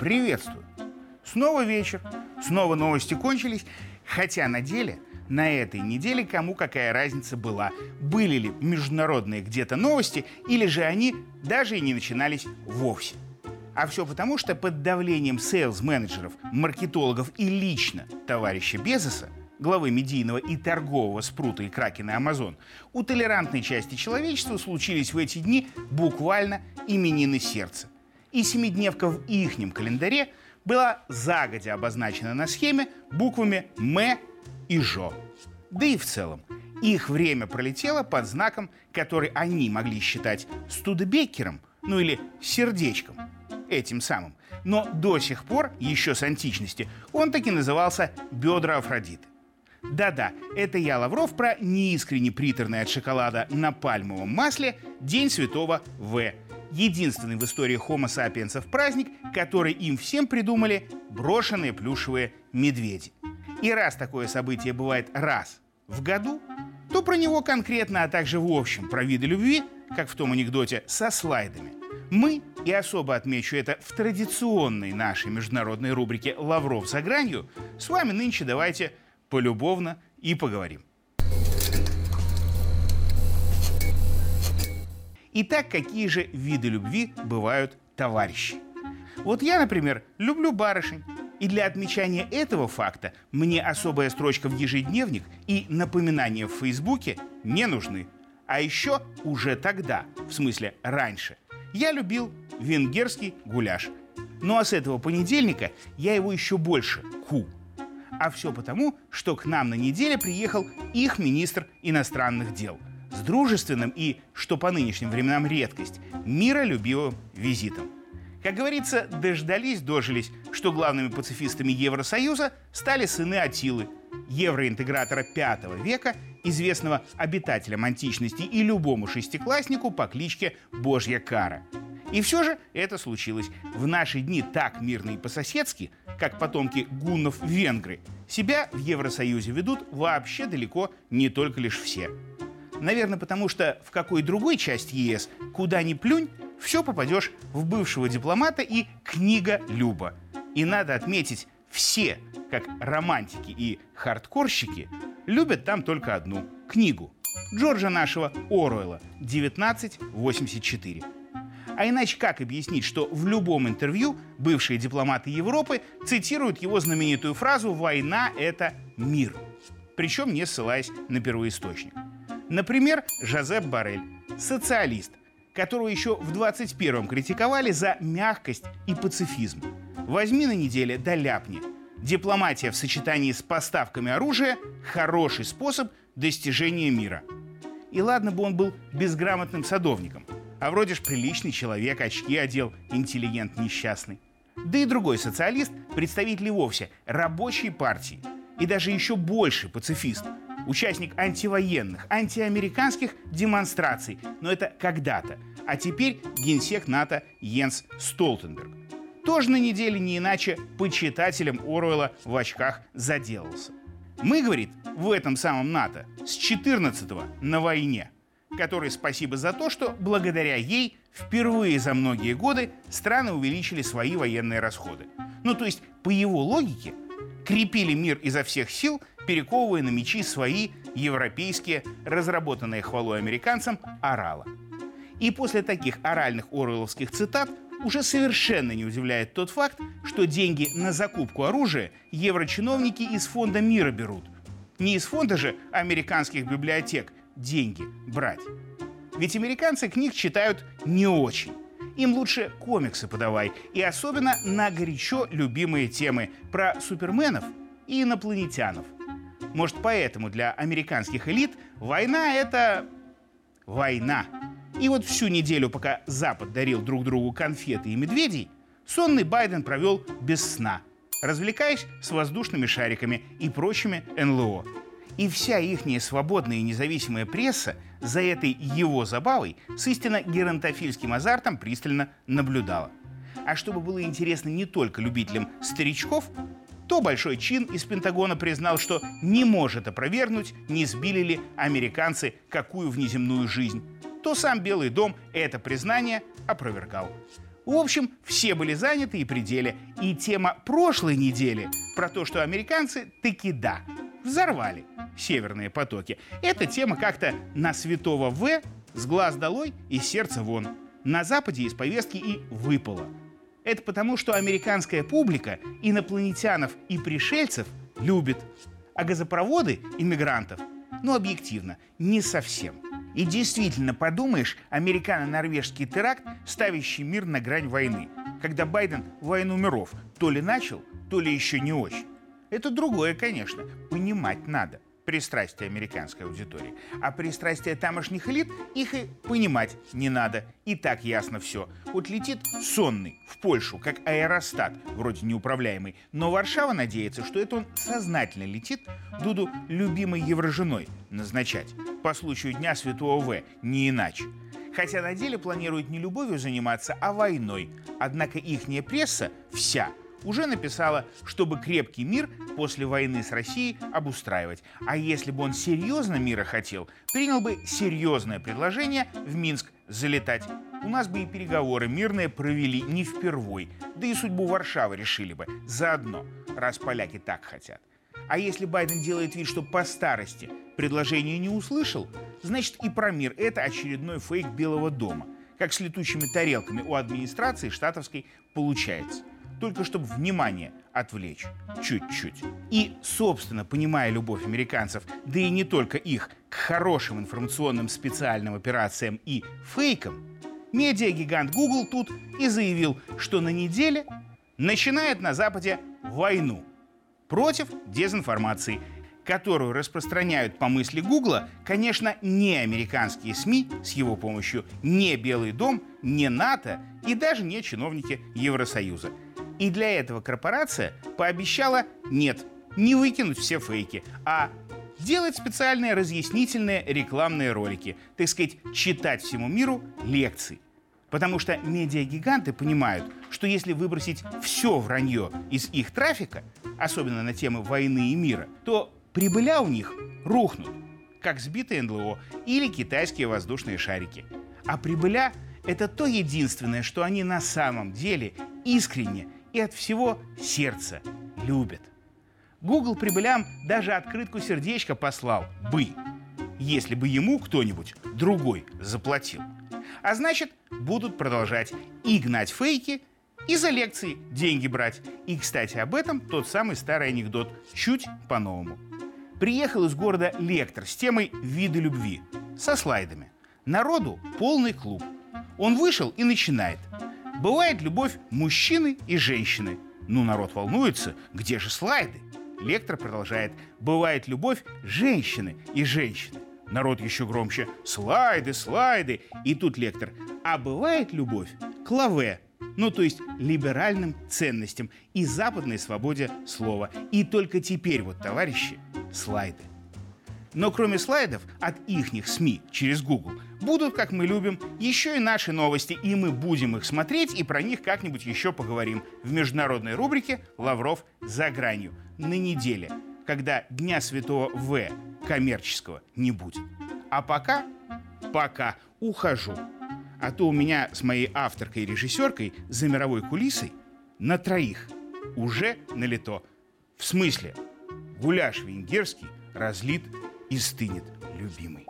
Приветствую! Снова вечер, снова новости кончились, хотя на деле на этой неделе кому какая разница была, были ли международные где-то новости, или же они даже и не начинались вовсе. А все потому, что под давлением сейлс-менеджеров, маркетологов и лично товарища Безоса, главы медийного и торгового спрута и кракена Амазон, у толерантной части человечества случились в эти дни буквально именины сердца. И семидневка в ихнем календаре была загодя обозначена на схеме буквами «М» и «Жо». Да и в целом, их время пролетело под знаком, который они могли считать Студебекером, ну или сердечком, этим самым. Но до сих пор, еще с античности, он таки назывался «Бедра Афродиты». Да-да, это я, Лавров, про неискренне приторное от шоколада на пальмовом масле День Святого В. Единственный в истории Homo sapiens праздник, который им всем придумали брошенные плюшевые медведи. И раз такое событие бывает раз в году, то про него конкретно, а также в общем про виды любви, как в том анекдоте, со слайдами. Мы, и особо отмечу это в традиционной нашей международной рубрике «Лавров за гранью», с вами нынче давайте полюбовно и поговорим. Итак, какие же виды любви бывают товарищи? Вот я, например, люблю барышень. И для отмечания этого факта мне особая строчка в ежедневник и напоминания в Фейсбуке не нужны. А еще уже тогда, в смысле раньше, я любил венгерский гуляш. Ну а с этого понедельника я его еще больше ку. А все потому, что к нам на неделе приехал их министр иностранных дел с дружественным и, что по нынешним временам редкость, миролюбивым визитом. Как говорится, дождались, дожились, что главными пацифистами Евросоюза стали сыны Атилы, евроинтегратора V века, известного обитателям античности и любому шестикласснику по кличке Божья Кара. И все же это случилось. В наши дни так мирно и по-соседски, как потомки гуннов-венгры, себя в Евросоюзе ведут вообще далеко не только лишь все. Наверное, потому что в какой другой части ЕС, куда ни плюнь, все попадешь в бывшего дипломата и книга Люба. И надо отметить, все, как романтики и хардкорщики, любят там только одну – книгу Джорджа нашего Оруэлла «1984». А иначе как объяснить, что в любом интервью бывшие дипломаты Европы цитируют его знаменитую фразу «Война – это мир», причем не ссылаясь на первоисточник. Например, Жозеп Барель, социалист, которого еще в 21-м критиковали за мягкость и пацифизм. Возьми на неделе да ляпни. Дипломатия в сочетании с поставками оружия – хороший способ достижения мира. И ладно бы он был безграмотным садовником, а вроде ж приличный человек, очки одел, интеллигент несчастный. Да и другой социалист, представитель вовсе рабочей партии, и даже еще больше пацифист – участник антивоенных, антиамериканских демонстраций. Но это когда-то. А теперь генсек НАТО Йенс Столтенберг. Тоже на неделе не иначе почитателем Оруэлла в очках заделался. Мы, говорит, в этом самом НАТО с 14-го на войне, которой спасибо за то, что благодаря ей впервые за многие годы страны увеличили свои военные расходы. Ну, то есть, по его логике, крепили мир изо всех сил, перековывая на мечи свои европейские, разработанные хвалой американцам, орала. И после таких оральных оруэлловских цитат уже совершенно не удивляет тот факт, что деньги на закупку оружия еврочиновники из фонда мира берут. Не из фонда же американских библиотек деньги брать. Ведь американцы книг читают не очень. Им лучше комиксы подавай. И особенно на горячо любимые темы про суперменов и инопланетянов. Может, поэтому для американских элит война — это... война. И вот всю неделю, пока Запад дарил друг другу конфеты и медведей, сонный Байден провел без сна, развлекаясь с воздушными шариками и прочими НЛО. И вся ихняя свободная и независимая пресса за этой его забавой с истинно геронтофильским азартом пристально наблюдала. А чтобы было интересно не только любителям старичков, то Большой Чин из Пентагона признал, что не может опровергнуть, не сбили ли американцы какую внеземную жизнь, то сам Белый дом это признание опровергал. В общем, все были заняты и пределе. И тема прошлой недели про то, что американцы таки да, взорвали северные потоки. Эта тема как-то на святого В с глаз долой и сердца вон. На Западе из повестки и выпала. Это потому, что американская публика инопланетянов и пришельцев любит, а газопроводы иммигрантов, ну, объективно, не совсем. И действительно, подумаешь, американо-норвежский теракт, ставящий мир на грань войны, когда Байден войну миров то ли начал, то ли еще не очень. Это другое, конечно, понимать надо пристрастия американской аудитории. А пристрастия тамошних элит, их и понимать не надо. И так ясно все. Вот летит сонный в Польшу, как аэростат, вроде неуправляемый. Но Варшава надеется, что это он сознательно летит Дуду любимой евроженой назначать. По случаю Дня Святого В, не иначе. Хотя на деле планируют не любовью заниматься, а войной. Однако ихняя пресса вся – уже написала, чтобы крепкий мир после войны с Россией обустраивать. А если бы он серьезно мира хотел, принял бы серьезное предложение в Минск залетать. У нас бы и переговоры мирные провели не впервой, да и судьбу Варшавы решили бы заодно, раз поляки так хотят. А если Байден делает вид, что по старости предложение не услышал, значит и про мир это очередной фейк Белого дома, как с летучими тарелками у администрации штатовской получается только чтобы внимание отвлечь чуть-чуть. И, собственно, понимая любовь американцев, да и не только их, к хорошим информационным специальным операциям и фейкам, медиагигант Google тут и заявил, что на неделе начинает на Западе войну против дезинформации, которую распространяют по мысли Гугла, конечно, не американские СМИ с его помощью, не Белый дом, не НАТО и даже не чиновники Евросоюза – и для этого корпорация пообещала нет, не выкинуть все фейки, а делать специальные разъяснительные рекламные ролики, так сказать, читать всему миру лекции. Потому что медиагиганты понимают, что если выбросить все вранье из их трафика, особенно на темы войны и мира, то прибыля у них рухнут, как сбитые НЛО или китайские воздушные шарики. А прибыля – это то единственное, что они на самом деле искренне и от всего сердца любят. Google прибылям даже открытку сердечко послал бы, если бы ему кто-нибудь другой заплатил. А значит, будут продолжать и гнать фейки, и за лекции деньги брать. И, кстати, об этом тот самый старый анекдот, чуть по-новому. Приехал из города лектор с темой «Виды любви» со слайдами. Народу полный клуб. Он вышел и начинает. Бывает любовь мужчины и женщины. Ну, народ волнуется, где же слайды? Лектор продолжает. Бывает любовь женщины и женщины. Народ еще громче. Слайды, слайды. И тут лектор. А бывает любовь к лаве, ну то есть либеральным ценностям и западной свободе слова. И только теперь вот, товарищи, слайды. Но кроме слайдов от ихних СМИ через Google будут, как мы любим, еще и наши новости, и мы будем их смотреть и про них как-нибудь еще поговорим в международной рубрике «Лавров за гранью» на неделе, когда Дня Святого В коммерческого не будет. А пока, пока ухожу. А то у меня с моей авторкой и режиссеркой за мировой кулисой на троих уже налито. В смысле, гуляш венгерский разлит и стынет любимый.